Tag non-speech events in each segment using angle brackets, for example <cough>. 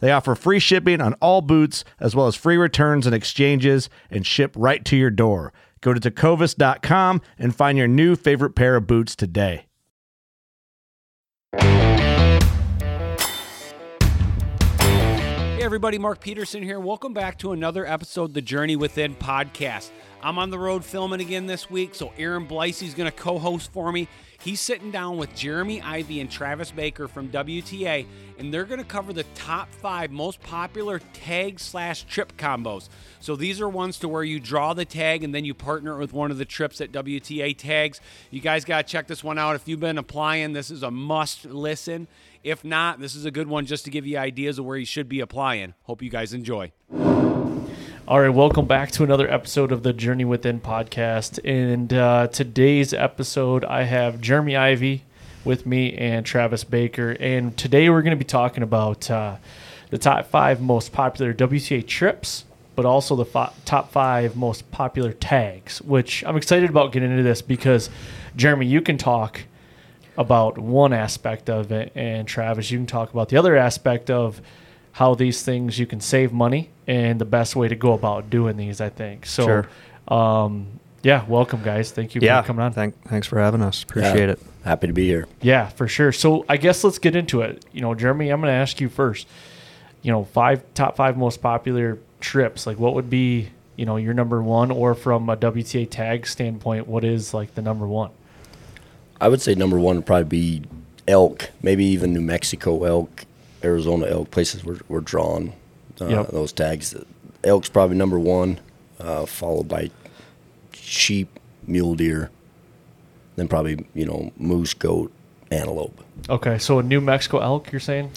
They offer free shipping on all boots, as well as free returns and exchanges, and ship right to your door. Go to tecovas.com and find your new favorite pair of boots today. Hey everybody, Mark Peterson here. Welcome back to another episode of the Journey Within podcast. I'm on the road filming again this week, so Arron Blicey's going to co-host for me. He's sitting down with Jeremy Ivie and Travis Baker from WTA, and they're going to cover the top five most popular tag slash trip combos. So these are ones to where you draw the tag and then you partner with one of the trips at WTA tags. You guys got to check this one out. If you've been applying, this is a must listen. If not, this is a good one just to give you ideas of where you should be applying. Hope you guys enjoy. All right, welcome back to another episode of the Journey Within podcast. And uh, today's episode, I have Jeremy Ivie with me and Travis Baker. And today we're going to be talking about uh, the top five most popular WTA trips, but also the top five most popular tags, which I'm excited about getting into this because, Jeremy, you can talk about one aspect of it, and Travis, you can talk about the other aspect of how these things you can save money and the best way to go about doing these. I think so. Sure. Um, yeah, welcome guys. Thank you yeah, for coming on. Thank, thanks for having us. Appreciate Yeah. it. Happy to be here. Yeah, for sure. So I guess let's get into it. You know, Jeremy, I'm going to ask you first. You know, five top five most popular trips. Like, what would be you know your number one, or from a WTA tag standpoint, what is like the number one? I would say number one would probably be elk, maybe even New Mexico elk, Arizona elk, places we're, we're drawn uh, Yep. those tags. Elk's probably number one, uh, followed by sheep, mule deer, then probably, you know, moose, goat, antelope. Okay, so a New Mexico elk, you're saying?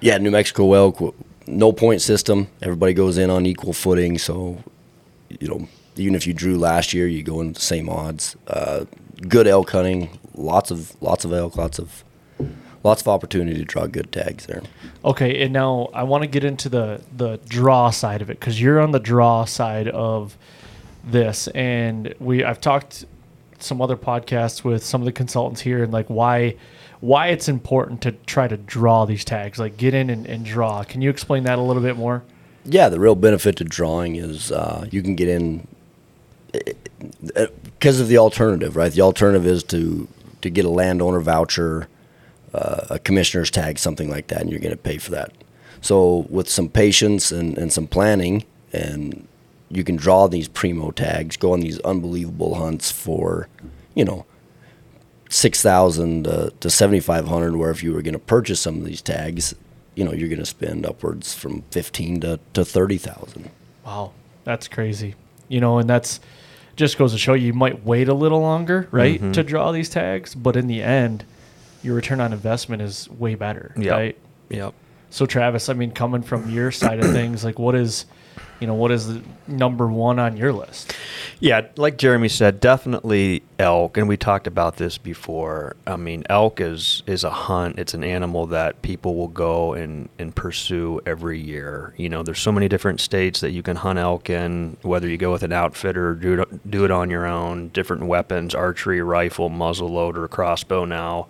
Yeah, New Mexico elk, no point system. Everybody goes in on equal footing. So, you know, even if you drew last year, you go in the same odds. Uh, good elk hunting, lots of lots of elk, lots of lots of opportunity to draw good tags there. Okay, and now I want to get into the the draw side of it because you're on the draw side of this, and we I've talked some other podcasts with some of the consultants here and like why why it's important to try to draw these tags, like get in and, and draw. Can you explain that a little bit more? Yeah, the real benefit to drawing is uh, you can get in because of the alternative, right? The alternative is to to get a landowner voucher, uh, a commissioner's tag, something like that, and you're going to pay for that. So with some patience and, and some planning, and you can draw these primo tags, go on these unbelievable hunts for, you know, six thousand to, to seventy five hundred. Where if you were going to purchase some of these tags, you know, you're going to spend upwards from fifteen to, to thirty thousand. Wow, that's crazy. You know, and that's just goes to show you, you might wait a little longer, right, Mm-hmm. to draw these tags, but in the end, your return on investment is way better, Yep. right? Yep. So Travis, I mean, coming from your side of things, like what is, you know, what is the number one on your list? Yeah, like Jeremy said, definitely elk, and we talked about this before. I mean, elk is is a hunt. It's an animal that people will go and and pursue every year. You know, there's so many different states that you can hunt elk in. Whether you go with an outfitter, do it, do it on your own. Different weapons: archery, rifle, muzzle loader, crossbow. Now,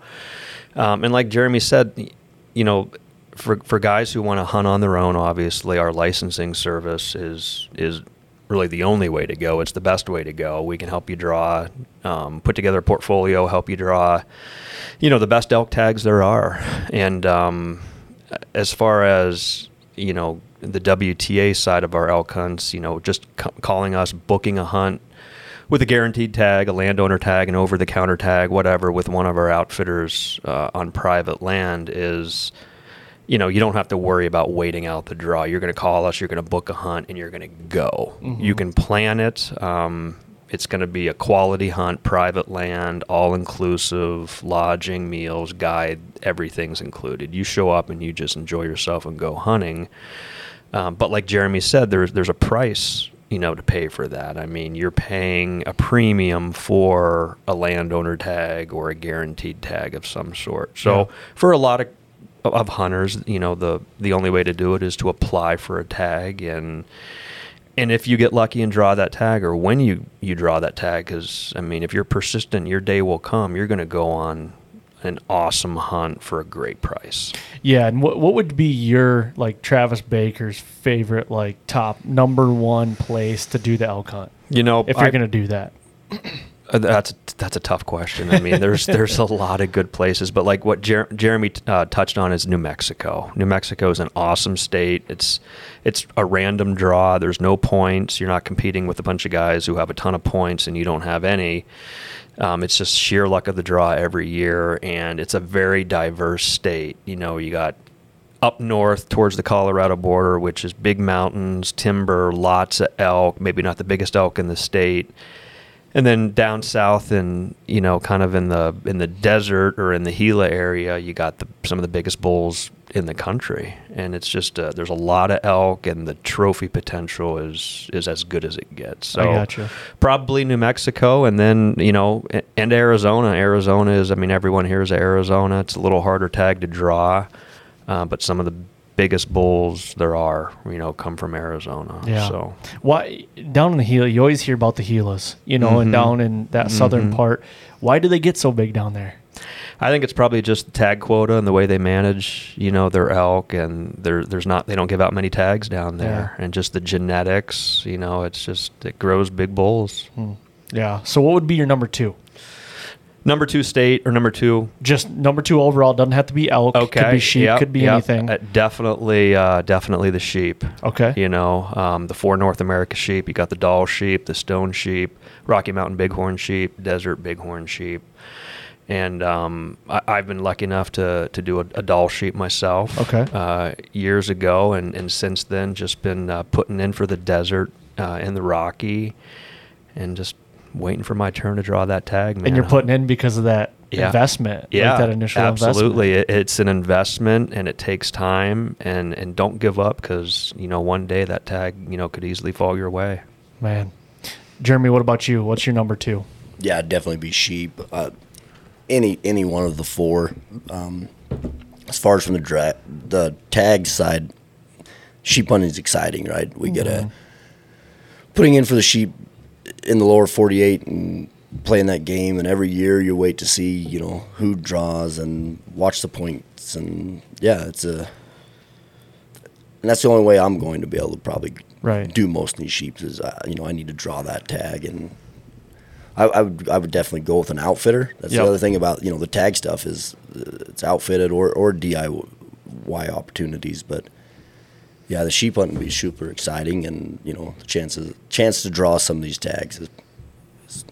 um, and like Jeremy said, you know, for for guys who want to hunt on their own, obviously our licensing service is is really the only way to go. It's the best way to go. We can help you draw, um, put together a portfolio, help you draw, you know, the best elk tags there are. And um, as far as you know, the WTA side of our elk hunts, you know, just c- calling us, booking a hunt with a guaranteed tag, a landowner tag, an over-the-counter tag, whatever, with one of our outfitters uh, on private land is you know, you don't have to worry about waiting out the draw. You're going to call us, you're going to book a hunt, and you're going to go. Mm-hmm. You can plan it. Um, it's going to be a quality hunt, private land, all inclusive, lodging, meals, guide, everything's included. You show up and you just enjoy yourself and go hunting. Um, but like Jeremy said, there's there's a price you know to pay for that. I mean, you're paying a premium for a landowner tag or a guaranteed tag of some sort. So Yeah. for a lot of of hunters, you know, the the only way to do it is to apply for a tag and and if you get lucky and draw that tag or when you you draw that tag cuz I mean, if you're persistent, your day will come. You're going to go on an awesome hunt for a great price. Yeah, and what what would be your like Travis Baker's favorite like top number one place to do the elk hunt You know, if you're gonna do that? <clears throat> Uh, That's that's a tough question. I mean, there's there's a lot of good places, but like what Jer- Jeremy uh, touched on is New Mexico. New Mexico is an awesome state. It's it's a random draw. There's no points. You're not competing with a bunch of guys who have a ton of points and you don't have any. Um, it's just sheer luck of the draw every year, and it's a very diverse state. You know, you got up north towards the Colorado border, which is big mountains, timber, lots of elk. Maybe not the biggest elk in the state and then down south and you know kind of in the in the desert or in the Gila area you got the, some of the biggest bulls in the country. And it's just uh, there's a lot of elk and the trophy potential is is as good as it gets. So I gotcha. probably New Mexico and then you know and Arizona. Arizona is I mean everyone here is Arizona. It's a little harder tag to draw uh, but some of the biggest bulls there are you know come from Arizona Yeah. so Why down in the Gila? You always hear about the Gilas, you know, and Mhm. down in that southern Mhm. part. Why do they get so big down there? I think it's probably just the tag quota and the way they manage, you know, their elk, and there, there's not they don't give out many tags down there, and just the genetics, you know, it's just it grows big bulls. Hmm. Yeah. So what would be your number two? Number two state or number two? Just number two overall. Doesn't have to be elk. Okay, Could be sheep. yep, could be yep. anything. Uh, definitely, uh, definitely the sheep. Okay. You know, um, the four North America sheep. You got the Dall sheep, the Stone sheep, Rocky Mountain Bighorn sheep, Desert Bighorn sheep. And um, I, I've been lucky enough to, to do a, a Dall sheep myself. Okay. Uh, years ago, and, and since then, just been uh, putting in for the desert uh, and the Rocky, and just waiting for my turn to draw that tag. Man. and you're putting in because of that Yeah. investment. Yeah, Like that initial absolutely. investment. It, it's an investment, and it takes time. And and don't give up because you know one day that tag you know could easily fall your way. Man. Jeremy, what about you? What's your number two? Yeah, it'd definitely be sheep. Uh, any any one of the four. Um, as far as from the dra- the tag side, sheep hunting is exciting, right? We get a putting in for the sheep in the lower 48 and playing that game, and every year you wait to see you know who draws and watch the points, and yeah, it's a. And that's the only way I'm going to be able to probably Right. do most of these sheep is uh, you know I need to draw that tag and I, I would I would definitely go with an outfitter. That's Yep. the other thing about you know the tag stuff is uh, it's outfitted or or DIY opportunities, but yeah, the sheep hunting would be super exciting, and you know the chances chance to draw some of these tags is, is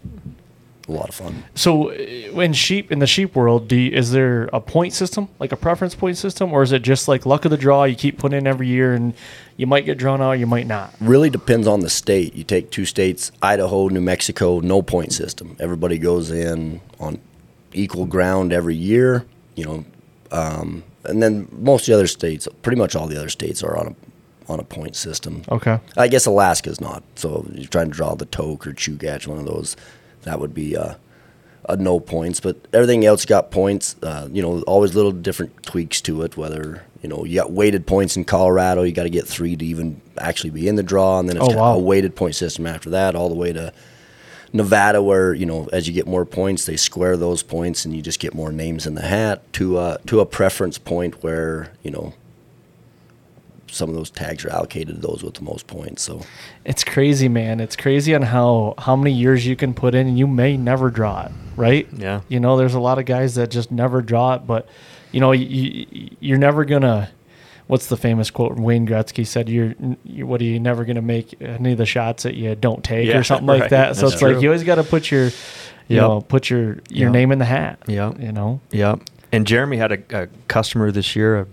a lot of fun. So, uh, in sheep in the sheep world, do you, is there a point system, like a preference point system, or is it just like luck of the draw? You keep putting in every year, and you might get drawn out, you might not. Really depends on the state. You take two states, Idaho, New Mexico, no point system. Everybody goes in on equal ground every year. You know, um, and then most of the other states, pretty much all the other states are on a on a point system. Okay. I guess Alaska's not. So if you're trying to draw the Tok or Chugach, one of those, that would be uh, a no points. But everything else got points. Uh, you know, always little different tweaks to it. Whether you know you got weighted points in Colorado, you got to get three to even actually be in the draw, and then it's Oh, wow. a weighted point system after that, all the way to Nevada, where you know as you get more points, they square those points, and you just get more names in the hat. To a to a preference point where you know some of those tags are allocated to those with the most points. So It's crazy, man. It's crazy on how how many years you can put in, and you may never draw it, right? Yeah. You know, there's a lot of guys that just never draw it, but you know, you, you're never gonna. What's the famous quote? Wayne Gretzky said, "You're, you what are you never gonna make any of the shots that you don't take Yeah, or something like that." So That's it's like you always got to put your, you Yep. know, put your your Yep. name in the hat. Yep. You know. Yep. And Jeremy had a, a customer this year, uh,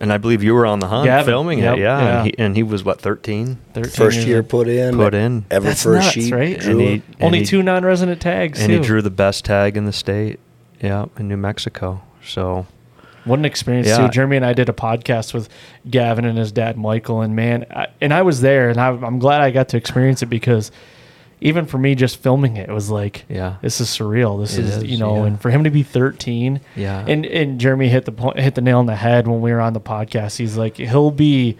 and I believe you were on the hunt Gavin, filming yep, it. Yeah. yeah. And, he, and he was what, 13? 13 first year put in, Put in. ever That's first nuts, sheet, right? drew And he- and Only he- two non-resident tags. And he drew the best tag in the state. Yeah, in New Mexico. So, What an experience Yeah. too. Jeremy and I did a podcast with Gavin and his dad Michael, and man, I, and I was there, and I, I'm glad I got to experience it because even for me, just filming it, it was like, Yeah. this is surreal. This is, is, you know, yeah. and for him to be 13, Yeah. and and Jeremy hit the point, hit the nail on the head when we were on the podcast. He's like, he'll be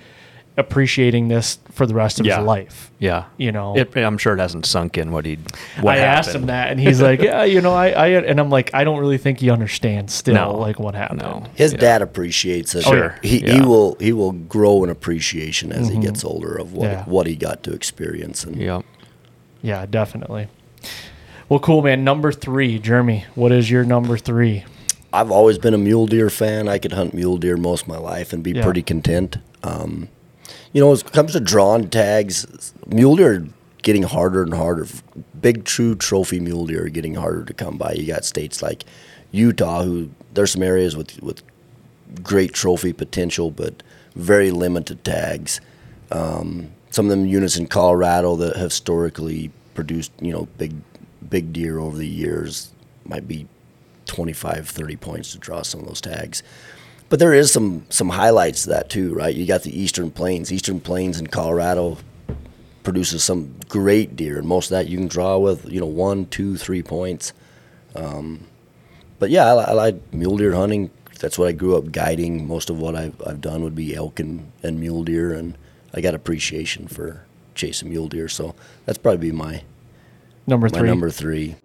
appreciating this for the rest of Yeah. his life. yeah. You know, It, I'm sure it hasn't sunk in what he. What I asked him that, and he's like, "Yeah, you know, I, I," and I'm like, "I don't really think he understands still, No. like what happened." No. His Yeah. dad appreciates it. Sure. He, he will he will grow in appreciation as he gets older of what Yeah. what he got to experience. And Yep. Yeah, definitely. Well, cool, man. Number three, Jeremy. What is your number three? I've always been a mule deer fan. I could hunt mule deer most of my life and be Yeah. pretty content. Um, you know, when it comes to drawn tags, mule deer are getting harder and harder. Big, true trophy mule deer are getting harder to come by. You got states like Utah, who there's some areas with with great trophy potential, but very limited tags. Um, some of them units in Colorado that have historically produced, you know, big big deer over the years might be 25, 30 points to draw some of those tags. But there is some some highlights to that too, right? You got the Eastern Plains. Eastern Plains in Colorado produces some great deer, and most of that you can draw with, you know, one, two, three points. Um, but yeah, I, I like mule deer hunting. That's what I grew up guiding. Most of what I've, I've done would be elk and, and mule deer, and I got appreciation for chasing mule deer. So that's probably be my Number my three. number three.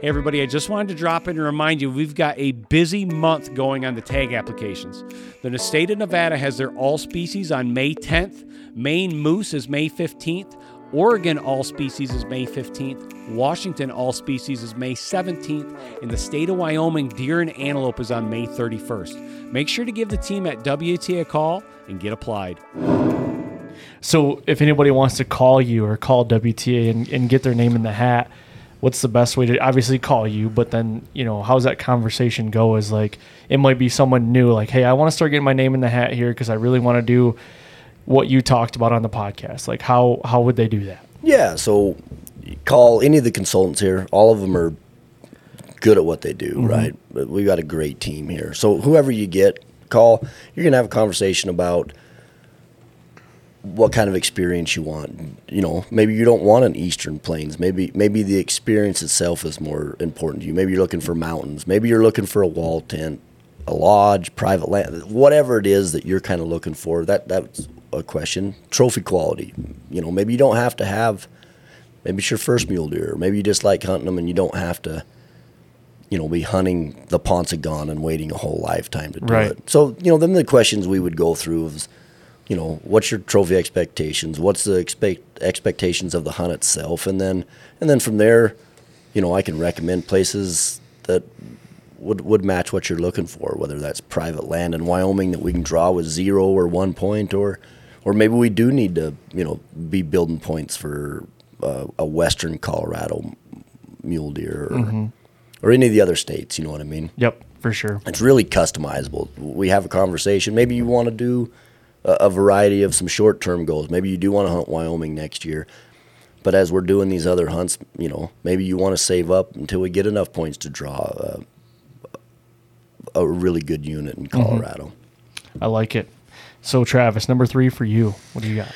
Hey, everybody, I just wanted to drop in and remind you we've got a busy month going on the tag applications. The state of Nevada has their all species on May 10th, Maine moose is May 15th, Oregon all species is May 15th, Washington all species is May 17th, and the state of Wyoming deer and antelope is on May 31st. Make sure to give the team at WTA a call and get applied. So, if anybody wants to call you or call WTA and, and get their name in the hat, what's the best way to obviously call you? But then, you know, how's that conversation go? Is like it might be someone new, like, hey, I want to start getting my name in the hat here because I really want to do what you talked about on the podcast. Like, how how would they do that? Yeah, so call any of the consultants here. All of them are good at what they do, mm-hmm. right? But we've got a great team here. So whoever you get, call. You're gonna have a conversation about what kind of experience you want. You know, maybe you don't want an Eastern Plains. Maybe maybe the experience itself is more important to you. Maybe you're looking for mountains. Maybe you're looking for a wall tent, a lodge, private land, whatever it is that you're kind of looking for. That that's a question. Trophy quality. You know, maybe you don't have to have. Maybe it's your first mule deer. Maybe you just like hunting them and you don't have to. You know, be hunting the Paunsaugunt and waiting a whole lifetime to do Right. it. So you know, then the questions we would go through. Is you know, what's your trophy expectations? What's the expect expectations of the hunt itself? And then and then from there, you know, I can recommend places that would would match what you're looking for, whether that's private land in Wyoming that we can draw with zero or one point, or or maybe we do need to, you know, be building points for uh, a western Colorado mule deer or or any of the other states. You know what I mean? Yep, for sure. it's really customizable. We have a conversation. Maybe you want to do a, a variety of some short term goals. Maybe you do want to hunt Wyoming next year. But as we're doing these other hunts, you know, maybe you want to save up until we get enough points to draw a, a really good unit in mm-hmm. Colorado. I like it. So Travis, number three for you. What do you got?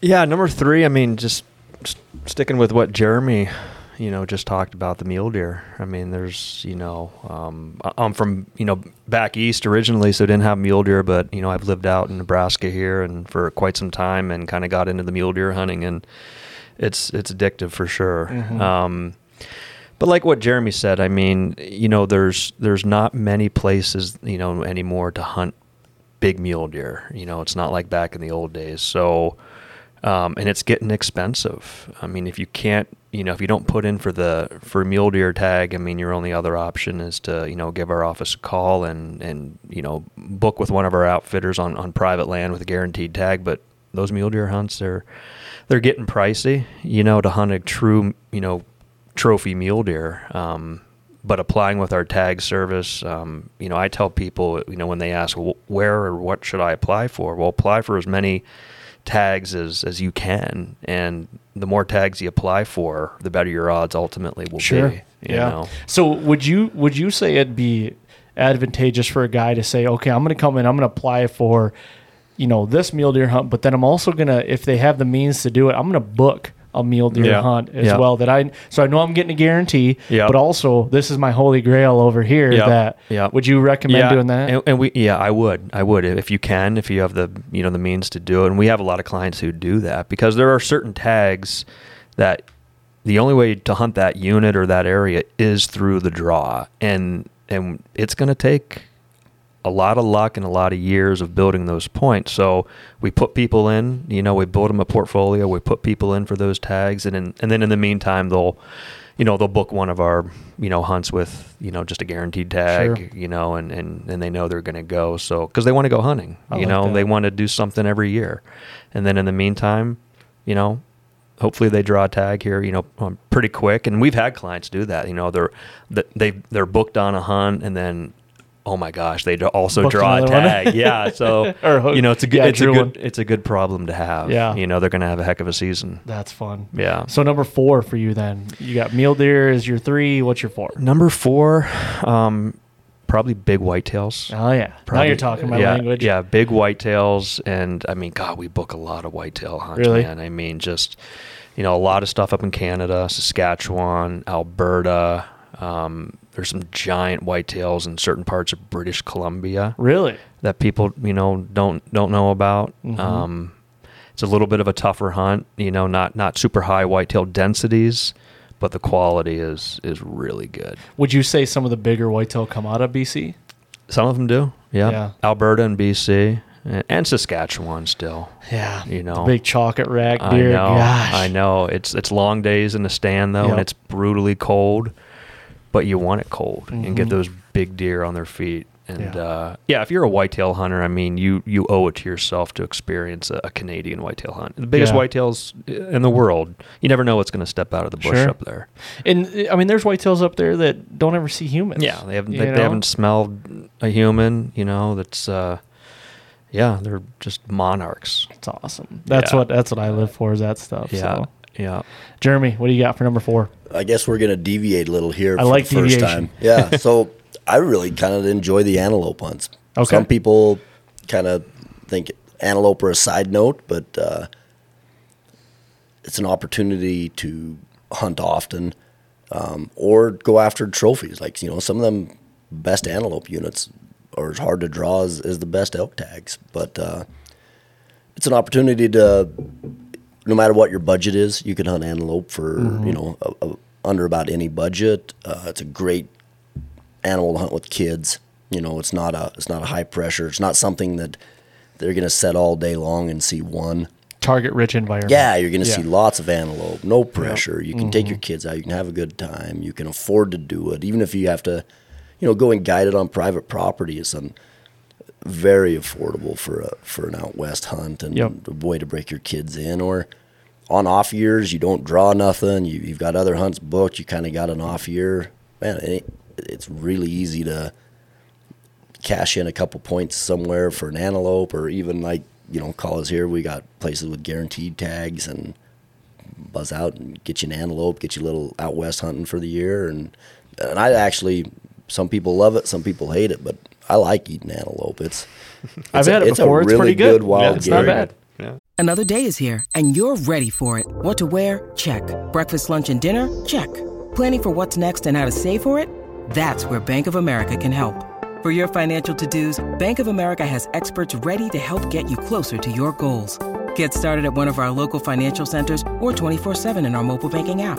Yeah, number three. I mean, just s- sticking with what Jeremy, you know, just talked about the mule deer. I mean, there's, you know, um, I'm from, you know, back east originally, so didn't have mule deer, but you know, I've lived out in Nebraska here and for quite some time, and kind of got into the mule deer hunting, and it's it's addictive for sure. Um, but like what Jeremy said, I mean, you know, there's there's not many places, you know, anymore to hunt big mule deer. You know, it's not like back in the old days. So, um, and it's getting expensive. I mean, if you can't, you know, if you don't put in for the for mule deer tag, I mean, your only other option is to, you know, give our office a call and and you know book with one of our outfitters on on private land with a guaranteed tag. But those mule deer hunts, they're they're getting pricey. You know, to hunt a true, you know, trophy mule deer. Um, but applying with our tag service, um, you know, I tell people, you know, when they ask, well, where or what should I apply for? Well, apply for as many tags as, as you can. And the more tags you apply for, the better your odds ultimately will be. You yeah. know? So would you would you say it'd be advantageous for a guy to say, okay, I'm going to come in, I'm going to apply for, you know, this mule deer hunt, but then I'm also going to, if they have the means to do it, I'm going to book a mule deer Yeah. hunt as Yeah. well. That I so I know I'm getting a guarantee, Yeah. but also this is my holy grail over here. Yeah. That Yeah. would you recommend doing that? And, and we, yeah, I would, I would if you can, if you have the, you know, the means to do it. And we have a lot of clients who do that because there are certain tags that the only way to hunt that unit or that area is through the draw, and and it's going to take a lot of luck and a lot of years of building those points. So we put people in, you know, we build them a portfolio, we put people in for those tags, and in, and then in the meantime they'll, you know, they'll book one of our, you know, hunts with, you know, just a guaranteed tag, Sure. you know, and, and, and they know they're going to go. So, cause they want to go hunting, I you like know, that. they want to do something every year. And then in the meantime, you know, hopefully they draw a tag here, you know, um, pretty quick. And we've had clients do that. You know, they're they they're booked on a hunt, and then oh my gosh, they also Booked draw a another one. tag. yeah, <laughs> so Or you know, it's a good yeah, it's a good one. it's a good problem to have. Yeah. you know, they're gonna have a heck of a season. That's fun. Yeah. So number four for you then. You got mule deer is your three. What's your four? Number four, um, probably big whitetails. Oh yeah. now you're talking my yeah, language. Yeah, big whitetails, and I mean, God, we book a lot of whitetail hunts, Really? man. I mean, just you know, a lot of stuff up in Canada, Saskatchewan, Alberta. Um, there's some giant whitetails in certain parts of British Columbia Really? that people you know don't don't know about. Mhm. Um, it's a little bit of a tougher hunt, you know, not not super high whitetail densities, but the quality is is really good. Would you say some of the bigger whitetail come out of BC? Some of them do, yeah. Yeah. Alberta and BC and, Saskatchewan still. Yeah. You know, The big chocolate rack I deer. know, Gosh. I know. It's it's long days in the stand though, Yep. and it's brutally cold, but you want it cold and get Mhm. those big deer on their feet. And Yeah. yeah. Uh, yeah, if you're a whitetail hunter, I mean, you you owe it to yourself to experience a, a Canadian whitetail hunt. The biggest Yeah. whitetails in the world. You never know what's going to step out of the bush Sure. up there. And I mean, there's whitetails up there that don't ever see humans. Yeah, they haven't they, they haven't smelled a human. You know, that's uh, yeah, they're just monarchs. It's awesome. That's Yeah. what that's what I live for is that stuff. Yeah, So. Yeah. Jeremy, what do you got for number four? I guess we're gonna deviate a little here. I for like the first deviation. time. <laughs> Yeah. So I really kind of enjoy the antelope hunts. Okay. Some people kind of think antelope are a side note, but uh, it's an opportunity to hunt often um, or go after trophies. Like you know, some of them best antelope units are as hard to draw as, as the best elk tags, but uh, it's an opportunity to no matter what your budget is, you can hunt antelope for you know a, a, under about any budget. Uh, it's a great animal to hunt with kids. You know, it's not a it's not a high pressure. It's not something that they're gonna set all day long and see one. Target rich environment. Yeah, you're gonna Yeah. see lots of antelope. No pressure. You can take your kids out. You can have a good time. You can afford to do it, even if you have to, you know, go and guide it on private property. Um, very affordable for a for an out west hunt and Yep. a way to break your kids in. Or on off years, you don't draw nothing. You, you've got other hunts booked. You kind of got an off year. Man, it, it's really easy to cash in a couple points somewhere for an antelope, or even like you know, call us here. We got places with guaranteed tags and buzz out and get you an antelope, get you a little out west hunting for the year. And and I actually, some people love it, some people hate it, but I like eating antelope. It's, it's I've a- had it it's before. A It's pretty good. wild Yeah, it's not game. bad. Another day is here, and you're ready for it. What to wear? Check. Breakfast, lunch, and dinner? Check. Planning for what's next and how to save for it? That's where Bank of America can help. For your financial to dos, Bank of America has experts ready to help get you closer to your goals. Get started at one of our local financial centers or 24-7 in our mobile banking app.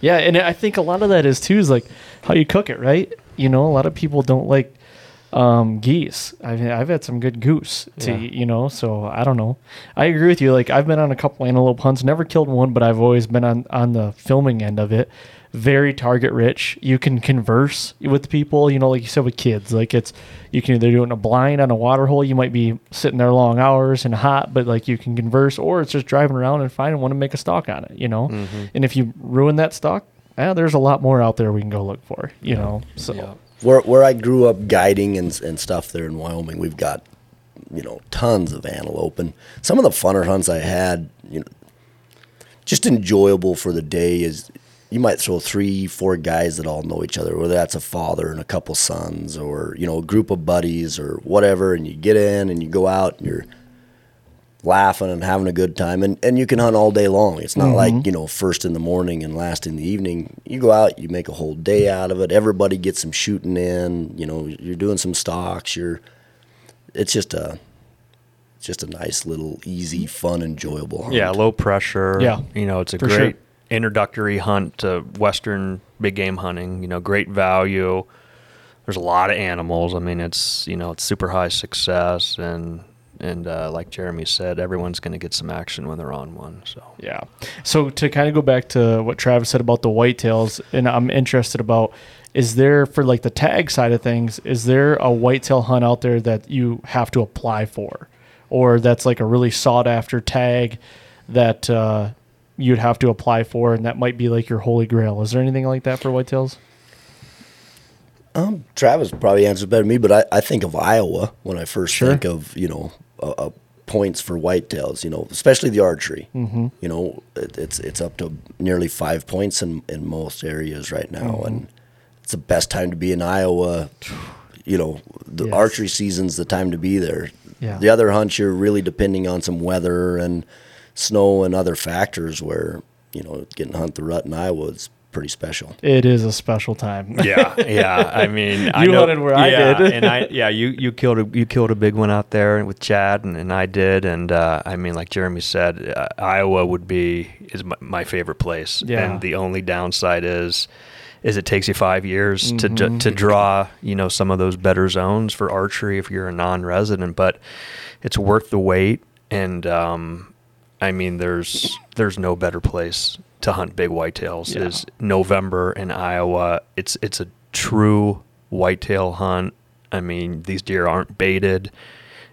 Yeah, and I think a lot of that is too is like how you cook it, right? You know, a lot of people don't like um, geese. I've I've had some good goose to Yeah. eat, you know. So I don't know. I agree with you. Like I've been on a couple antelope hunts, never killed one, but I've always been on on the filming end of it. Very target rich. You can converse with people, you know, like you said with kids. Like it's you can either do it in a blind on a water hole. You might be sitting there long hours and hot, but like you can converse, or it's just driving around and finding one to make a stock on it, you know. And if you ruin that stock, eh, there's a lot more out there we can go look for, you know. So Where where I grew up guiding and and stuff there in Wyoming, we've got you know tons of antelope and some of the funner hunts I had, you know, just enjoyable for the day is you might throw three, four guys that all know each other, whether that's a father and a couple sons or, you know, a group of buddies or whatever, and you get in and you go out and you're laughing and having a good time and, and you can hunt all day long. It's not like, mm-hmm. you know, first in the morning and last in the evening. You go out, you make a whole day out of it. Everybody gets some shooting in, you know, you're doing some stocks. you're it's just a it's just a nice little easy, fun, enjoyable hunt. Yeah, low pressure. Yeah, you know, it's a for great sure. Introductory hunt to Western big game hunting. You know, great value. There's a lot of animals. I mean, it's you know, it's super high success, and and uh, like Jeremy said, everyone's going to get some action when they're on one. So Yeah. So to kind of go back to what Travis said about the whitetails, and I'm interested about is there for like the tag side of things, is there a whitetail hunt out there that you have to apply for? Or that's like a really sought after tag that uh, you'd have to apply for and that might be like your holy grail. Is there anything like that for whitetails? Um, Travis probably answers better than me, but I, I think of Iowa when I first Sure. think of you know uh, uh, points for whitetails. You know, especially the archery. Mm-hmm. You know, it, it's it's up to nearly five points in in most areas right now, Mm-hmm. and it's the best time to be in Iowa. You know, the Yes. archery season's the time to be there. Yeah. The other hunts, you're really depending on some weather and snow and other factors. Where you know, getting to hunt the rut in Iowa is pretty special. It is a special time. <laughs> yeah, yeah. I <laughs> mean, I You know, hunted where I did. and I yeah, you you killed a you killed a big one out there with Chad, and, and I did, and uh, I mean, like Jeremy said, uh, Iowa would be is my, my favorite place, Yeah. and the only downside is. Is it takes you five years to Mm-hmm. to draw, you know, some of those better zones for archery if you're a non-resident, but it's worth the wait. And um, I mean, there's there's no better place to hunt big whitetails Yeah. is November in Iowa. It's it's a true whitetail hunt. I mean, these deer aren't baited.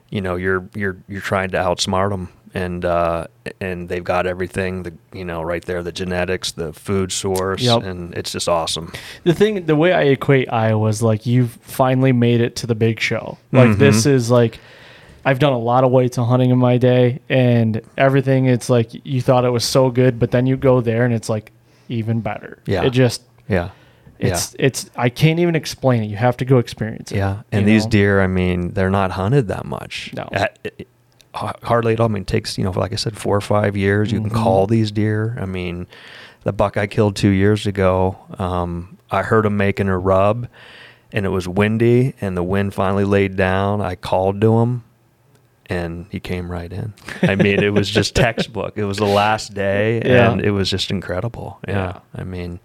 You know, you're you're you're trying to outsmart them, and uh, and they've got everything. The you know right there, the genetics, the food source, Yep. and it's just awesome. the thing the way i equate iowa is like you've finally made it to the big show like this is like i've done a lot of whitetail hunting in my day and everything it's like you thought it was so good but then you go there and it's like even better Yeah. it just Yeah, it's it's i can't even explain it you have to go experience it Yeah, and these know? deer, I mean, they're not hunted that much. No. At- it- it- hardly at all. I mean, it takes you know, like I said, four or five years. You Mm-hmm. can call these deer. I mean, the buck I killed two years ago, um, I heard him making a rub, and it was windy, and the wind finally laid down. I called to him, and he came right in. I mean, it was just textbook. It was the last day, Yeah. and it was just incredible. Yeah, Yeah. I mean.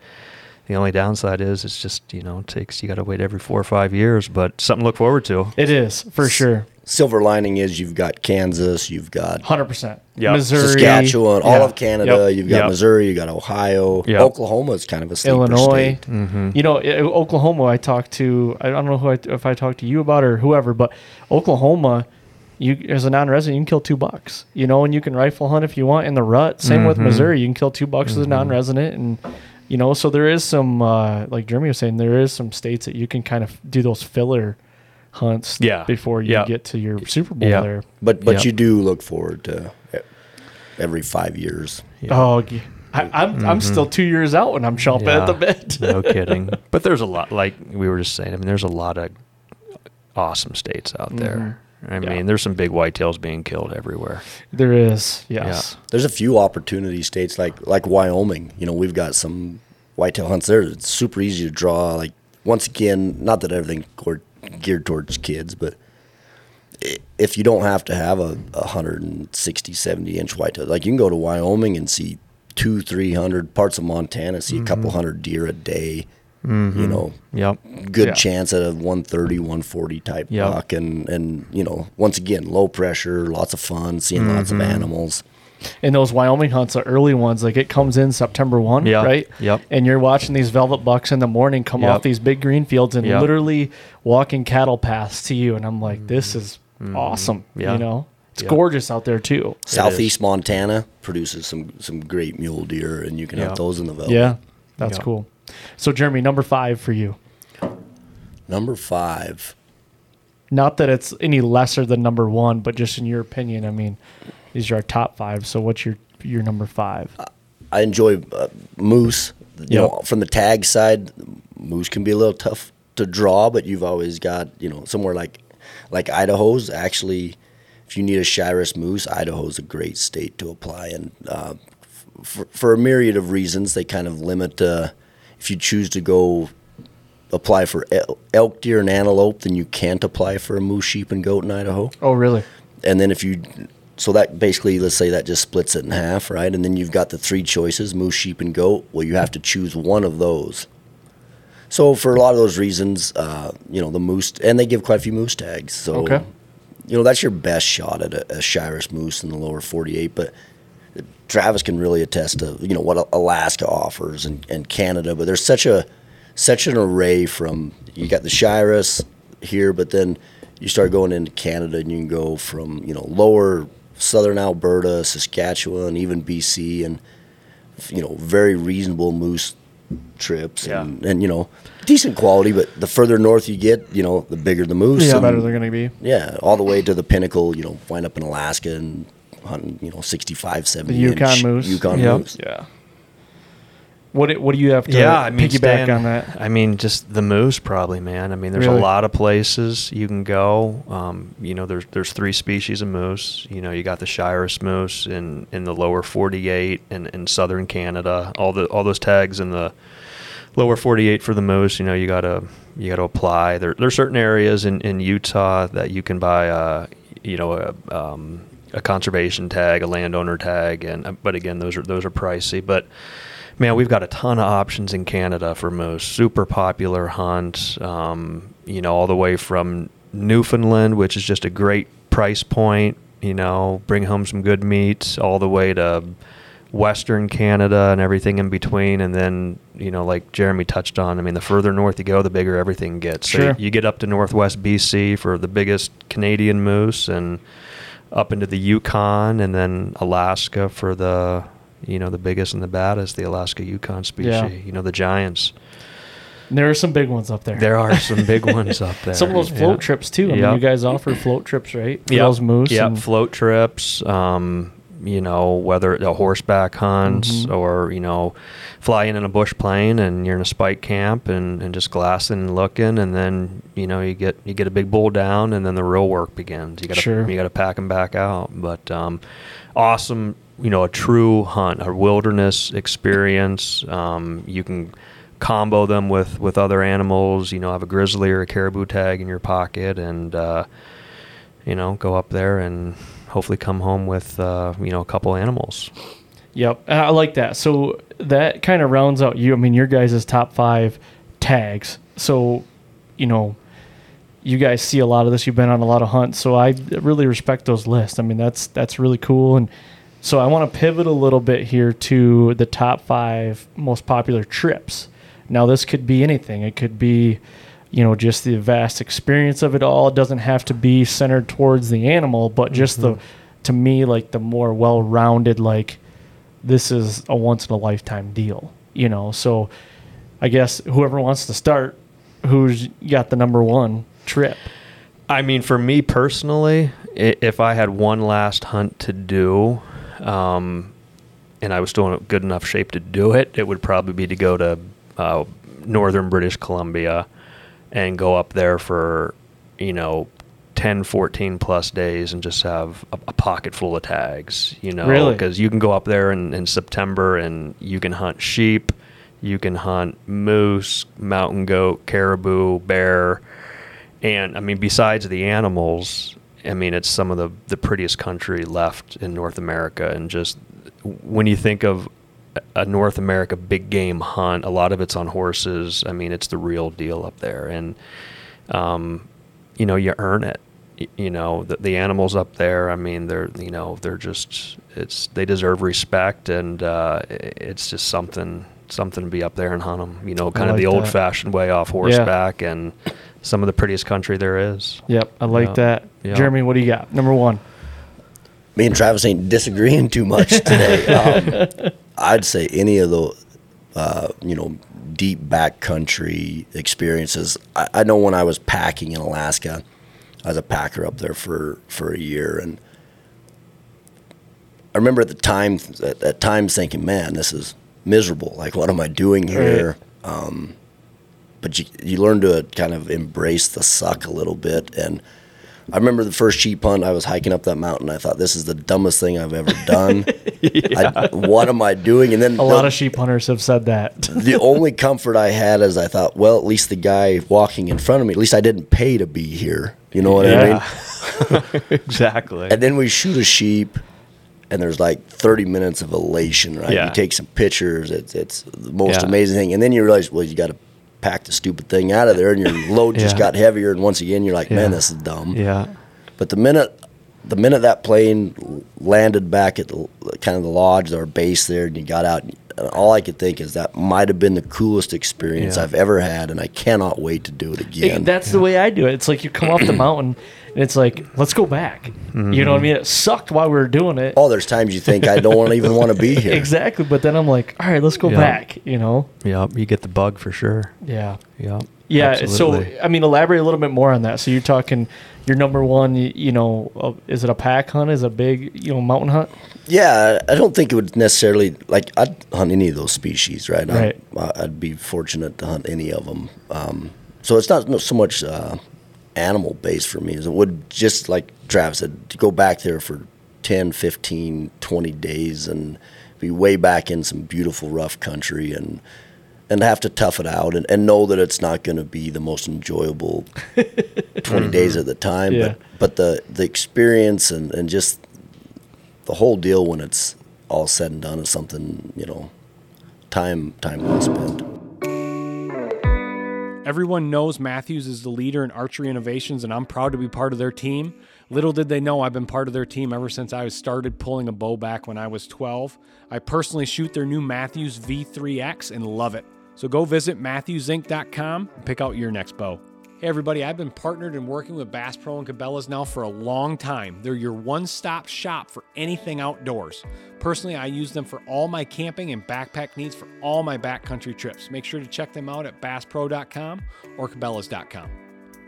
The only downside is it's just you know it takes you got to wait every four or five years, but something to look forward to. it is for sure silver lining is you've got Kansas, you've got Hundred percent. Yep. Missouri, Saskatchewan, all of Canada. Yep. You've got Yep. Missouri, you got Ohio, Yep. Oklahoma is kind of a sleeper Illinois. state. Mm-hmm. You know, eh, Oklahoma. I talked to. I don't know who I, if I talked to you about or whoever, but Oklahoma. You as a non-resident, you can kill two bucks. You know, and you can rifle hunt if you want in the rut. Same with mm-hmm. Missouri, you can kill two bucks as a mm-hmm. non-resident, and you know, so there is some uh, like Jeremy was saying, there is some states that you can kind of do those filler hunts. Yeah. Before you Yeah. get to your Super Bowl Yeah. there. But but Yep. you do look forward to every five years. Oh, g- I, am I'm mm-hmm. still two years out when I'm chomping at the bit. no <laughs> kidding. But there's a lot, like we were just saying. I mean, there's a lot of awesome states out there. I Yeah. mean, there's some big whitetails being killed everywhere. There is, yes. There's a few opportunity states like like Wyoming. You know, we've got some whitetail hunts there. It's super easy to draw. Like once again, not that everything or- geared towards kids, but if you don't have to have a, a 160, 70 inch whitetail, like you can go to Wyoming and see two, three hundred parts of Montana, see a couple mm-hmm. hundred deer a day. You mm-hmm. know, Yep. good Yeah. chance at a 130, 140 type Yep. buck, and and you know, once again, low pressure, lots of fun, seeing lots of mm-hmm. animals. And those Wyoming hunts, the early ones, like it comes in September 1, Yeah, right? yep. And you're watching these velvet bucks in the morning come Yep. off these big green fields and Yep. literally walking cattle paths to you. And I'm like, mm-hmm. this is awesome. Mm-hmm. Yeah. You know, it's Yeah. gorgeous out there too. Southeast Montana produces some some great mule deer, and you can Yeah. hunt those in the velvet. Yeah, that's Yeah. cool. So, Jeremy, number five for you. Number five, Not that it's any lesser than number one, but just in your opinion, I mean, these are our top five. So, what's your your number five? I enjoy uh, moose. You Yep. know, from the tag side, moose can be a little tough to draw, but you've always got you know somewhere like like Idaho's actually. If you need a Shiras moose, Idaho's a great state to apply, and uh, for, for a myriad of reasons, they kind of limit. Uh, if you choose to go apply for elk deer and antelope, then you can't apply for a moose, sheep, and goat in Idaho. Oh, really? And then if you, so that basically, let's say that just splits it in half, right? And then you've got the three choices moose, sheep, and goat. Well, you have to choose one of those. So for a lot of those reasons, uh, you know, the moose, and they give quite a few moose tags. So, Okay. you know, that's your best shot at a, a Shiras moose in the lower 48. But Travis can really attest to, you know, what Alaska offers and, and Canada. But there's such a, such an array from, you got the Shiras here, but then you start going into Canada and you can go from, you know, lower southern Alberta, Saskatchewan, even BC, and, you know, very reasonable moose trips Yeah. and, and, you know, decent quality. But the further north you get, you know, the bigger the moose. Yeah, and- better they're going to be. yeah, all the way to the pinnacle, you know, wind up in Alaska and hunting, you know, 65, 70 The Yukon inch moose. Yukon Yep. moose. Yeah. What do, what do you have to yeah, I mean, piggyback staying- on that? I mean, just the moose, probably, man. I mean, there's Really? a lot of places you can go. Um, you know, there's there's three species of moose. You know, you got the Shiras moose in, in the lower 48 and in southern Canada. All the all those tags in the lower 48 for the moose. You know, you gotta you gotta apply. There there's certain areas in, in Utah that you can buy. Uh, you know, a, um, a conservation tag, a landowner tag, and uh, but again, those are those are pricey. But man, we've got a ton of options in Canada for moose. Super popular hunt. Um, you know, all the way from Newfoundland, which is just a great price point. You know, bring home some good meat, all the way to Western Canada and everything in between. And then, you know, like Jeremy touched on, I mean, the further north you go, the bigger everything gets. So Sure. you get up to Northwest BC for the biggest Canadian moose, and up into the Yukon, and then Alaska for the, you know, the biggest and the baddest, the Alaska Yukon species. Yeah. You know, the giants. And there are some big ones up there. There are some big <laughs> ones up there. Some of those float Yeah. trips too. I mean, you guys offer float trips, right? Yep. those moose. Yeah, and- float trips. Um, you know, whether the horseback hunts Mhm. or you know, flying in a bush plane and you're in a spike camp and, and just glassing and looking, and then you know you get you get a big bull down, and then the real work begins. You got to Sure. you got to pack them back out. But um, awesome, you know, a true hunt, a wilderness experience. Um, you can combo them with with other animals. You know, have a grizzly or a caribou tag in your pocket, and uh, you know, go up there and hopefully come home with uh, you know a couple animals. Yep, I like that. So that kind of rounds out you. I mean, your guys' top five tags. So, you know, you guys see a lot of this. You've been on a lot of hunts, so I really respect those lists. I mean, that's that's really cool. And so I want to pivot a little bit here to the top five most popular trips. Now, this could be anything. It could be, you know, just the vast experience of it all. It doesn't have to be centered towards the animal, but just the, to me, like the more well-rounded, like this is a once in a lifetime deal. You know, so I guess whoever wants to start, who's got the number one trip? I mean, for me personally, if I had one last hunt to do, um, and I was still in good enough shape to do it, it would probably be to go to uh, northern British Columbia and go up there for, you know, 10, 14 plus days and just have a, a pocket full of tags, you know, Really? because you can go up there in, in September and you can hunt sheep, you can hunt moose, mountain goat, caribou, bear. And I mean, besides the animals, I mean, it's some of the, the prettiest country left in North America. And just when you think of a North America big game hunt, a lot of it's on horses. I mean, it's the real deal up there. And, um, you know, you earn it. You know, the, the animals up there, I mean, they're, you know, they're just, it's, they deserve respect. And uh, it's just something, something to be up there and hunt them, you know, kind of like the that. old fashioned way off horseback and some of the prettiest country there is. Yep, I like Yeah. that. Yeah. Jeremy, what do you got? Number one. me and Travis ain't disagreeing too much today. <laughs> um, I'd say any of the, uh, you know, deep backcountry experiences. I, I know when I was packing in Alaska, I was a packer up there for for a year, and I remember at the time, at, at times thinking, "Man, this is miserable. Like, what am I doing here?" Um, but you you learn to kind of embrace the suck a little bit and. I remember the first sheep hunt. I was hiking up that mountain. I thought this is the dumbest thing I've ever done. <laughs> I, what am I doing? And then A the, lot of sheep hunters have said that. <laughs> the only comfort I had is I thought, well, at least the guy walking in front of me, at least I didn't pay to be here. You know what I mean? <laughs> exactly. And then we shoot a sheep, and there's like 30 minutes of elation, right? Yeah. You take some pictures. It's it's the most Yeah. amazing thing, and then you realize, well, you got to pack the stupid thing out of there, and your load <laughs> just Yeah. got heavier. And once again, you're like, man, Yeah. this is dumb. yeah. But the minute the minute that plane landed back at the kind of the lodge or base there, and you got out, and all I could think is that might have been the coolest experience Yeah. I've ever had, and I cannot wait to do it Hey, again. That's the way I do it. It's like you come off the <clears throat> mountain and it's like, let's go back. You know what I mean? It sucked while we were doing it. oh, there's times you think I don't want even want to be <laughs> here. Exactly. But then I'm like, all right, let's go Yeah. back, you know? Yeah, You get the bug for sure. Yeah. Yep. Yeah. Absolutely. So, I mean, elaborate a little bit more on that. So you're talking your number one, you, you know, uh, is it a pack hunt? Is it a big, you know, mountain hunt? Yeah, I don't think it would necessarily like I'd hunt any of those species, right? Right. I'd, I'd be fortunate to hunt any of them. Um, so it's not so much uh, animal base for me as it would just like Travis said to go back there for 10, 15, 20 days and be way back in some beautiful rough country and and have to tough it out and, and know that it's not going to be the most enjoyable <laughs> 20 mm-hmm. days at the time. Yeah. but but the the experience and, and just the whole deal when it's all said and done is something you know time time well spent Everyone knows Mathews is the leader in archery innovations, and I'm proud to be part of their team. Little did they know I've been part of their team ever since I started pulling a bow back when I was 12. I personally shoot their new Mathews V3X and love it. So go visit MathewsInc.com and pick out your next bow. Hey everybody, I've been partnered and working with Bass Pro and Cabela's now for a long time. They're your one-stop shop for anything outdoors. Personally, I use them for all my camping and backpack needs for all my backcountry trips. Make sure to check them out at basspro.com or cabela's.com.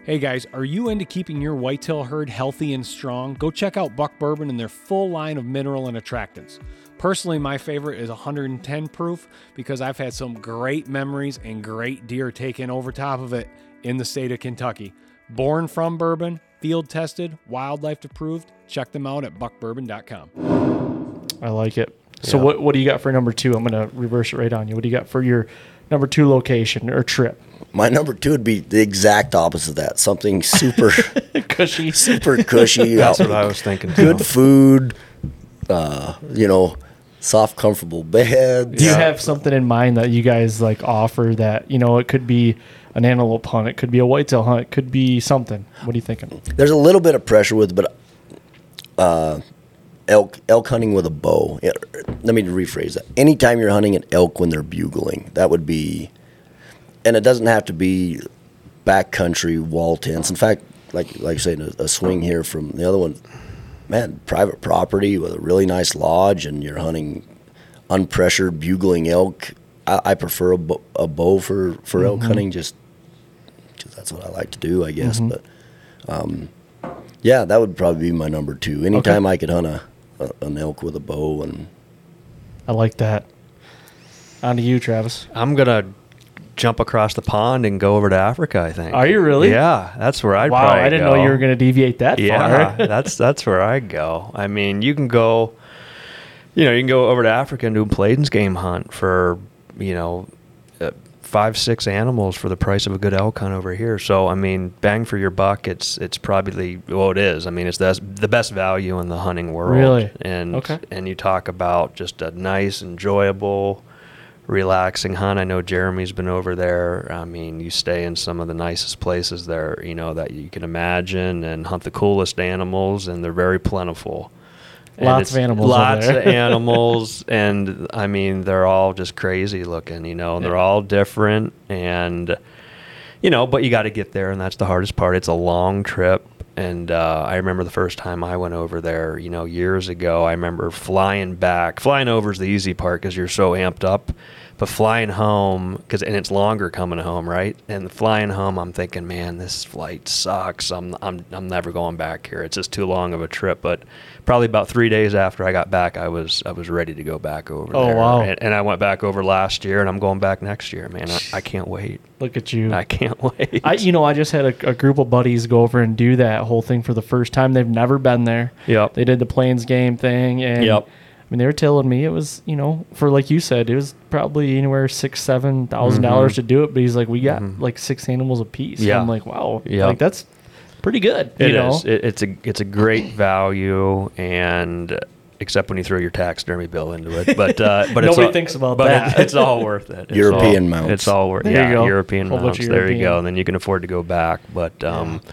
Hey guys, are you into keeping your whitetail herd healthy and strong? Go check out Buck Bourbon and their full line of mineral and attractants. Personally, my favorite is 110 proof because I've had some great memories and great deer taken over top of it in the state of Kentucky. Born from bourbon, field tested, wildlife approved. Check them out at buckbourbon.com. I like it. So Yeah. what what do you got for number two? I'm gonna reverse it right on you. What do you got for your number two location or trip? my number two would be the exact opposite of that something super <laughs> Cushy. super cushy That's what I was thinking. good food uh, you know soft comfortable bed. Do you have something in mind that you guys like offer that you know it could be an antelope hunt. It could be a whitetail hunt. It could be something. What are you thinking? There's a little bit of pressure with, but uh, elk elk hunting with a bow. Yeah, let me rephrase that. Anytime you're hunting an elk when they're bugling, that would be, and it doesn't have to be backcountry wall tents. In fact, like like I said, a, a swing here from the other one, man, private property with a really nice lodge, and you're hunting unpressured bugling elk. I, I prefer a, bo- a bow for for elk hunting, just that's what I like to do, I guess. But um, yeah, that would probably be my number two. Anytime I could hunt a, a an elk with a bow, and I like that. On to you, Travis. I'm gonna jump across the pond and go over to Africa. I think. Are you really? Yeah, that's where I'd wow, probably I didn't go. know you were going to deviate that Yeah, far. <laughs> that's that's where I go. I mean, you can go, you know, you can go over to Africa and do a Plains game hunt for, you know, uh, five six animals for the price of a good elk hunt over here. So I mean, bang for your buck. It's it's probably well, it is. I mean, it's the the best value in the hunting world. Really? And Okay. and you talk about just a nice, enjoyable. Relaxing hunt. I know Jeremy's been over there. I mean, you stay in some of the nicest places there, you know, that you can imagine and hunt the coolest animals, and they're very plentiful. And Lots of animals Lots there. of <laughs> animals, and I mean, they're all just crazy looking, you know, and they're all different. And, you know, but you got to get there, and that's the hardest part. It's a long trip. And uh, I remember the first time I went over there, you know, years ago. I remember flying back. Flying over is the easy part because you're so amped up. But flying home, because and it's longer coming home, right? And flying home, I'm thinking, man, this flight sucks. I'm I'm I'm never going back here. It's just too long of a trip. But probably about three days after I got back, I was I was ready to go back over Oh, there. wow. And, and I went back over last year, and I'm going back next year, man. I, I can't wait. Look at you. I can't <laughs> wait. I, you know, I just had a, a group of buddies go over and do that whole thing for the first time. They've never been there. Yep. They did the plains game thing, and Yep. I mean, they were telling me it was, you know, for like you said, it was probably anywhere six, seven thousand dollars to do it. But he's like, we got like six animals a piece. Mm-hmm. Yeah. I'm like, wow, yeah, like that's pretty good. It you know, is. It, it's a it's a great value, and except when you throw your taxidermy bill into it, but uh, <laughs> but it's Nobody all, thinks about but that. It, it's all worth it. It's European all, mounts. It's all worth. There yeah, you go. European mounts. of There you go. And then you can afford to go back. But um, yeah,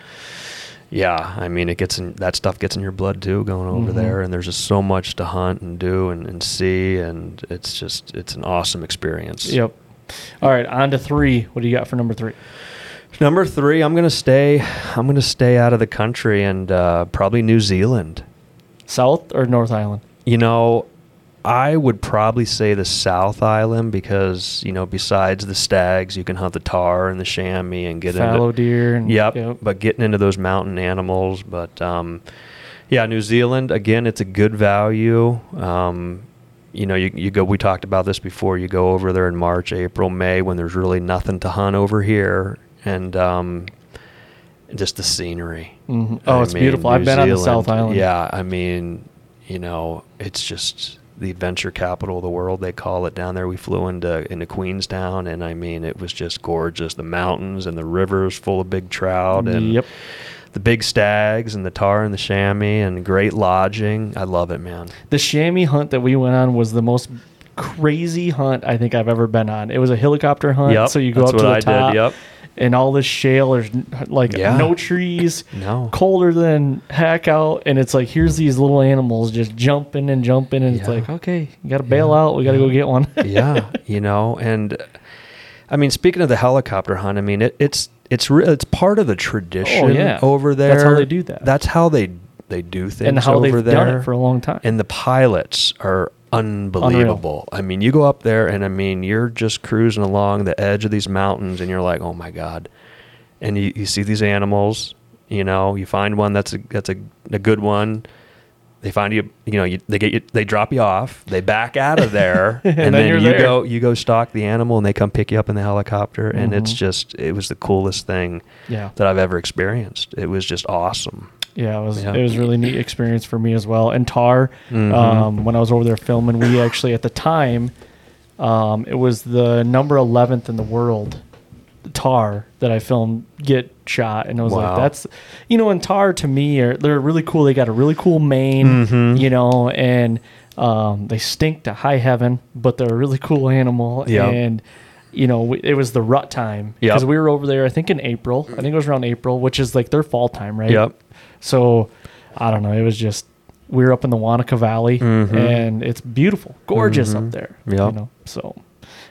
I mean, it gets in that stuff gets in your blood too, going over Mhm. there, and there's just so much to hunt and do and, and see, and it's just it's an awesome experience. Yep. All right, on to three. What do you got for number three? Number three, I'm gonna stay. I'm gonna stay out of the country and uh, probably New Zealand. South or North Island? You know, I would probably say the South Island because you know, besides the stags, you can hunt the tahr and the chamois and get Fallow into. deer. And, Yep, but getting into those mountain animals, but um, yeah, New Zealand again, it's a good value. Um, you know, you, you go. We talked about this before. You go over there in March, April, May when there's really nothing to hunt over here, and um, just the scenery. Mhm. Oh, I it's mean, beautiful. I've New been on the South Island. Yeah, I mean, you know, it's just the adventure capital of the world. They call it down there. We flew into into Queenstown, and I mean, it was just gorgeous. The mountains and the rivers full of big trout, and Yep. the big stags and the tahr and the chamois, and great lodging. I love it, man. The chamois hunt that we went on was the most crazy hunt I think I've ever been on. It was a helicopter hunt, Yep, so you go up to the what I did, top, yep. And all this shale. There's like Yeah. no trees, No. colder than heck out, and it's like here's these little animals just jumping and jumping, and it's like okay, you got to bail out. We got to go get one. <laughs> yeah, you know, and I mean, speaking of the helicopter hunt, I mean, it, it's it's re- it's part of the tradition Oh, yeah. over there. That's how they do that. That's how they they do things and how over they've there. done it for a long time. and the pilots are unbelievable. I mean, you go up there and I mean, you're just cruising along the edge of these mountains and you're like, "Oh my god." And you, you see these animals, you know, you find one that's a that's a, a good one. They find you, you know, you, they get you, they drop you off, they back out of there, <laughs> and, then then, you're there. go you go stalk the animal and they come pick you up in the helicopter and it's Mhm. just it was the coolest thing yeah. that I've ever experienced. It was just awesome. Yeah, it was Yeah. it was really neat experience for me as well. And Tahr, Mhm. um, when I was over there filming, we actually at the time, um, it was the number eleventh in the world, Tahr that I filmed get shot, and I was Wow. like, that's, you know, and Tahr to me are they're really cool. They got a really cool mane, Mhm. you know, and um, they stink to high heaven, but they're a really cool animal, Yep. and you know, we, it was the rut time Yep. because we were over there. I think in April. I think it was around April, which is like their fall time, right? Yep. So I don't know. It was just we were up in the Wanaka Valley, and it's beautiful, gorgeous up there. You know, so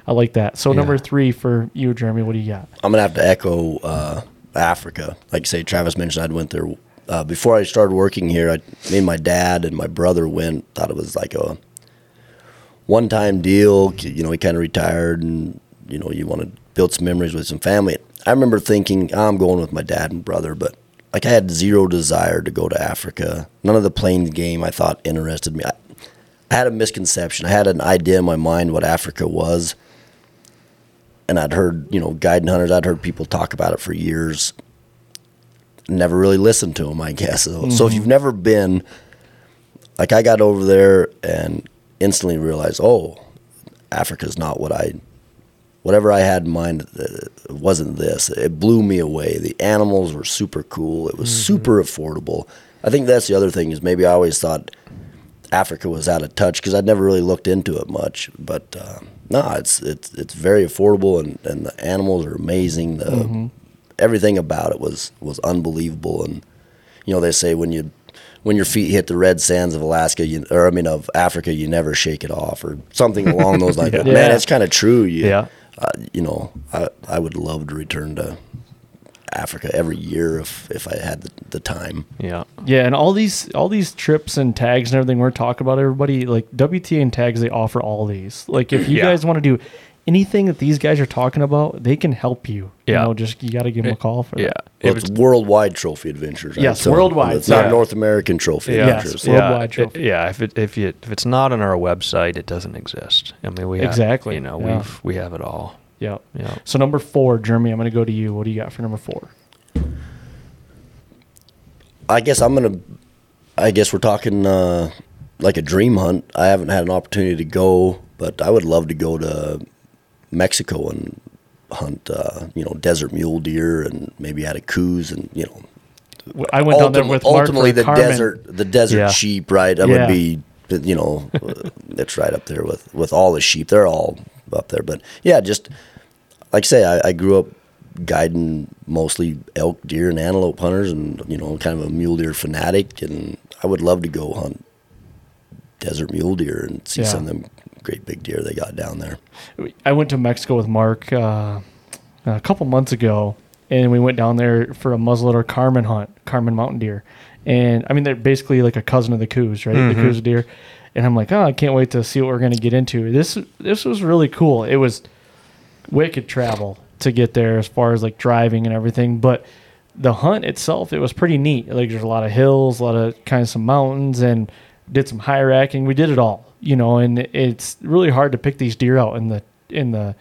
I like that. So number three for you, Jeremy. What do you got? I'm gonna have to echo uh, Africa. Like I say Travis mentioned, I'd went there uh, before I started working here. I, me and my dad and my brother went. Thought it was like a one-time deal. You know, he kind of retired, and you know, you want to build some memories with some family. I remember thinking, "Ah, I'm going with my dad and brother, but like I had zero desire to go to Africa. None of the plains game I thought interested me. I, I had a misconception. I had an idea in my mind what Africa was and I'd heard, you know, guiding hunters, I'd heard people talk about it for years. Never really listened to them, I guess. So, so if mm-hmm. you've never been, like I got over there and instantly realized, oh, Africa's not what I, whatever I had in mind wasn't this. It blew me away. The animals were super cool. It was super affordable. I think that's the other thing is maybe I always thought Africa was out of touch because I'd never really looked into it much. But uh, no, it's it's it's very affordable and, and the animals are amazing. The everything about it was was unbelievable. And you know they say when you when your feet hit the red sands of Alaska, you, or I mean of Africa, you never shake it off, or something along those <laughs> lines. But Man, Yeah. it's kind of true. You, Yeah. Uh, you know, I I would love to return to Africa every year if if I had the, the time. Yeah. Yeah, and all these all these trips and tags and everything we're talking about, everybody like WTA and tags, they offer all these. Like if you Yeah. guys want to do anything that these guys are talking about, they can help you. Yeah. You know, just you got to give them a call for Yeah. that. Well, If it's worldwide trophy adventures. right? Yes, worldwide, It's not yeah. North American trophy Yeah. adventures. Yes, worldwide yeah, trophy. it- yeah, if it if you if it's not on our website, it doesn't exist. I mean, we have, Exactly, You know, yeah. we've we have it all. Yeah. Yeah. So number four, Jeremy, I'm going to go to you. What do you got for number four? I guess I'm gonna. I guess we're talking uh, like a dream hunt. I haven't had an opportunity to go, but I would love to go to Mexico and hunt. Uh, you know, desert mule deer and maybe add a Coues and you know. I went down there with Mark ultimately the Carmen. desert the desert Yeah. sheep right that Yeah. would be you know uh, it's right up there with with all the sheep they're all up there but yeah just like I say I, I grew up guiding mostly elk deer and antelope hunters and you know kind of a mule deer fanatic and I would love to go hunt desert mule deer and see Yeah. some of them great big deer they got down there I went to Mexico with Mark uh, a couple months ago, and we went down there for a muzzleloader Carmen hunt, Carmen mountain deer, and I mean they're basically like a cousin of the Coues, right? The Coues deer, and I'm like, oh, I can't wait to see what we're gonna get into. This this was really cool. It was wicked travel to get there as far as like driving and everything, but the hunt itself it was pretty neat. Like there's a lot of hills, a lot of kind of some mountains, and did some high racking. We did it all, you know, and it's really hard to pick these deer out in the in the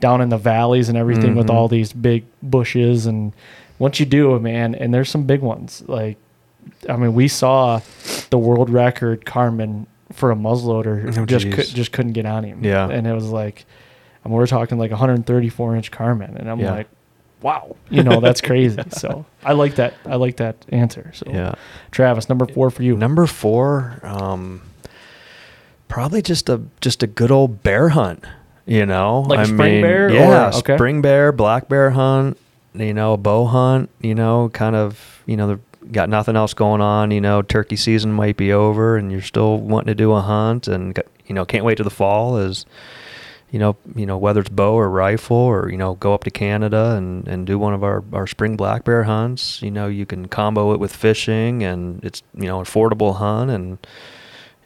down in the valleys and everything with all these big bushes. And once you do man and there's some big ones like i mean we saw the world record carmen for a muzzleloader Oh, just could, just couldn't get on him. Yeah. and it was like I mean, we're talking like 134 inch carmen. And i'm Yeah. like wow you know that's crazy. <laughs> So i like that i like that answer. So Yeah. travis number four for you. Number four, um, probably just a just a good old bear hunt. You know, Like I spring mean, bear yeah, or- okay. spring bear, black bear hunt. You know, a bow hunt. You know, kind of. You know, got nothing else going on. You know, turkey season might be over, and you're still wanting to do a hunt, and you know, can't wait to the fall as. You know, you know whether it's bow or rifle, or you know, go up to Canada and, and do one of our, our spring black bear hunts. You know, you can combo it with fishing, and it's you know affordable hunt, and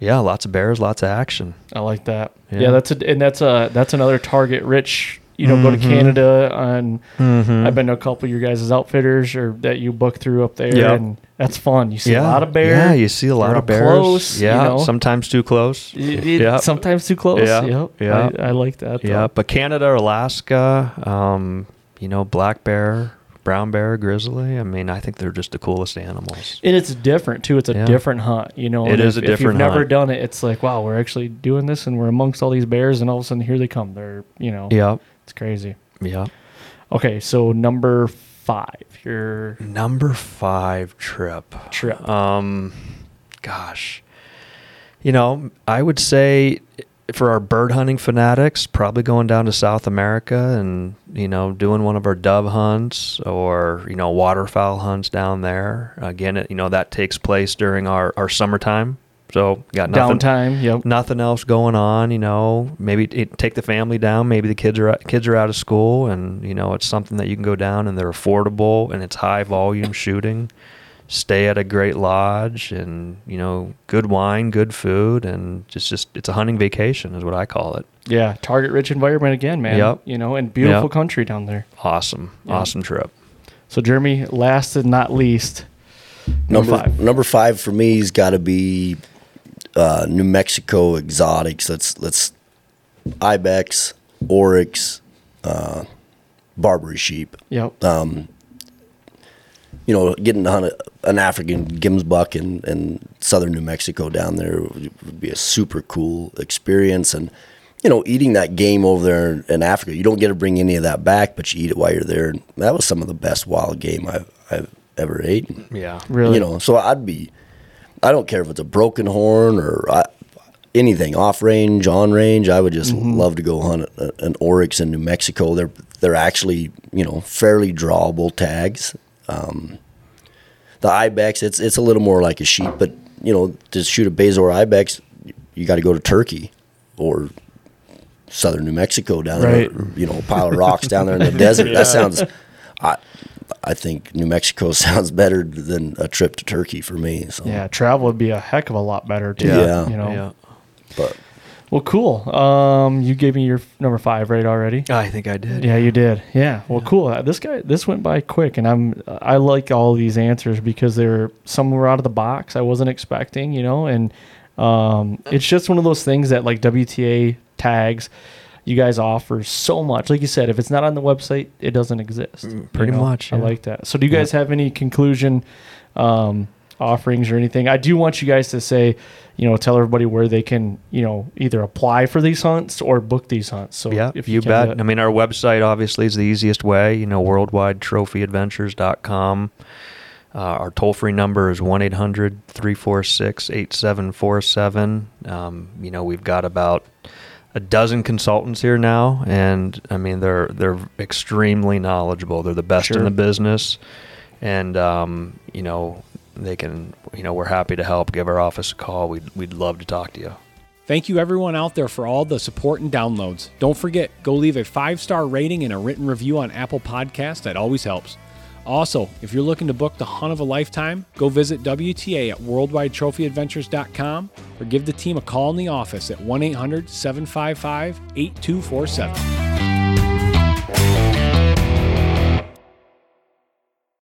yeah, lots of bears, lots of action. I like that. Yeah, Yeah. that's a and that's a that's another target rich. You know, go to Canada and I've been to a couple of your guys' outfitters or that you book through up there, Yep. and that's fun. You see yeah, a lot of bears. Yeah, you see a lot of bears. close, you yeah, know. sometimes too close. Yeah. Sometimes too close. Yeah, Yep. yeah. I, I like that. Yeah, but Canada, Alaska, um, you know, black bear, brown bear, grizzly. I mean, I think they're just the coolest animals. And it's different too. It's a Yeah. different hunt, you know. It is if, a If you've different never done it, it's like, wow, we're actually doing this, and we're amongst all these bears, and all of a sudden here they come. They're, you know, Yep, it's crazy. Yeah. Okay, so number five, your Number five trip. trip. Um, gosh, you know, I would say for our bird hunting fanatics, probably going down to South America and you know doing one of our dove hunts or you know waterfowl hunts down there. Again, it, you know that takes place during our our summertime. So got nothing, Downtime. Yep. nothing else going on. You know, maybe it, take the family down. Maybe the kids are kids are out of school, and you know it's something that you can go down and they're affordable and it's high volume shooting. Stay at a great lodge and you know good wine, good food, and just just it's a hunting vacation is what I call it. Yeah. Target rich environment again, man. Yep. You know, and beautiful Yep. country down there. Awesome, Yeah. awesome trip. So Jeremy, last and not least, Number five. number five for me has got to be uh, New Mexico exotics. Let's let's ibex, oryx, uh, Barbary sheep. Yep. Um, you know, getting to hunt a, an African Gemsbok in, in southern New Mexico down there would, would be a super cool experience. And, you know, eating that game over there in Africa, you don't get to bring any of that back, but you eat it while you're there. And that was some of the best wild game I've, I've ever eaten. Yeah, really. You know, so I'd be, I don't care if it's a broken horn or I, anything off range, on range. I would just mm-hmm. love to go hunt a, an oryx in New Mexico. They're they're actually you know fairly drawable tags. Um, the ibex, it's it's a little more like a sheep, but you know to shoot a Bezoar ibex, you got to go to Turkey or southern New Mexico down Right. there. You know, a pile of rocks down there in the <laughs> desert. That sounds. I, I think New Mexico <laughs> sounds better than a trip to Turkey for me. So. yeah, travel would be a heck of a lot better too. Yeah. You know. yeah. But Well, cool. Um, you gave me your f- number five right already. I think I did. Yeah, you did. Yeah. Well, cool. Uh, This guy, this went by quick, and I'm, I like all these answers because they're some were out of the box. I wasn't expecting, you know, and um, it's just one of those things that like WTA tags, you guys offer so much. Like you said, if it's not on the website, it doesn't exist. you pretty much, I like that. So, do you guys have any conclusion um, offerings or anything? I do want you guys to say, you know, tell everybody where they can, you know, either apply for these hunts or book these hunts. So, Yeah, if you, do bet. I mean, our website obviously is the easiest way. You know, worldwidetrophyadventures.com. Uh, our toll free number is 1 800 346 8747. Um, You know, we've got about a dozen consultants here now, and I mean, they're they're extremely knowledgeable. They're the best Sure. in the business, and um, you know, they can. You know, we're happy to help. Give our office a call. We'd we'd love to talk to you. Thank you, everyone out there, for all the support and downloads. Don't forget, go leave a five star rating and a written review on Apple Podcasts. That always helps. Also, if you're looking to book the hunt of a lifetime, go visit WTA at worldwidetrophyadventures.com or give the team a call in the office at 1 800 755 8247.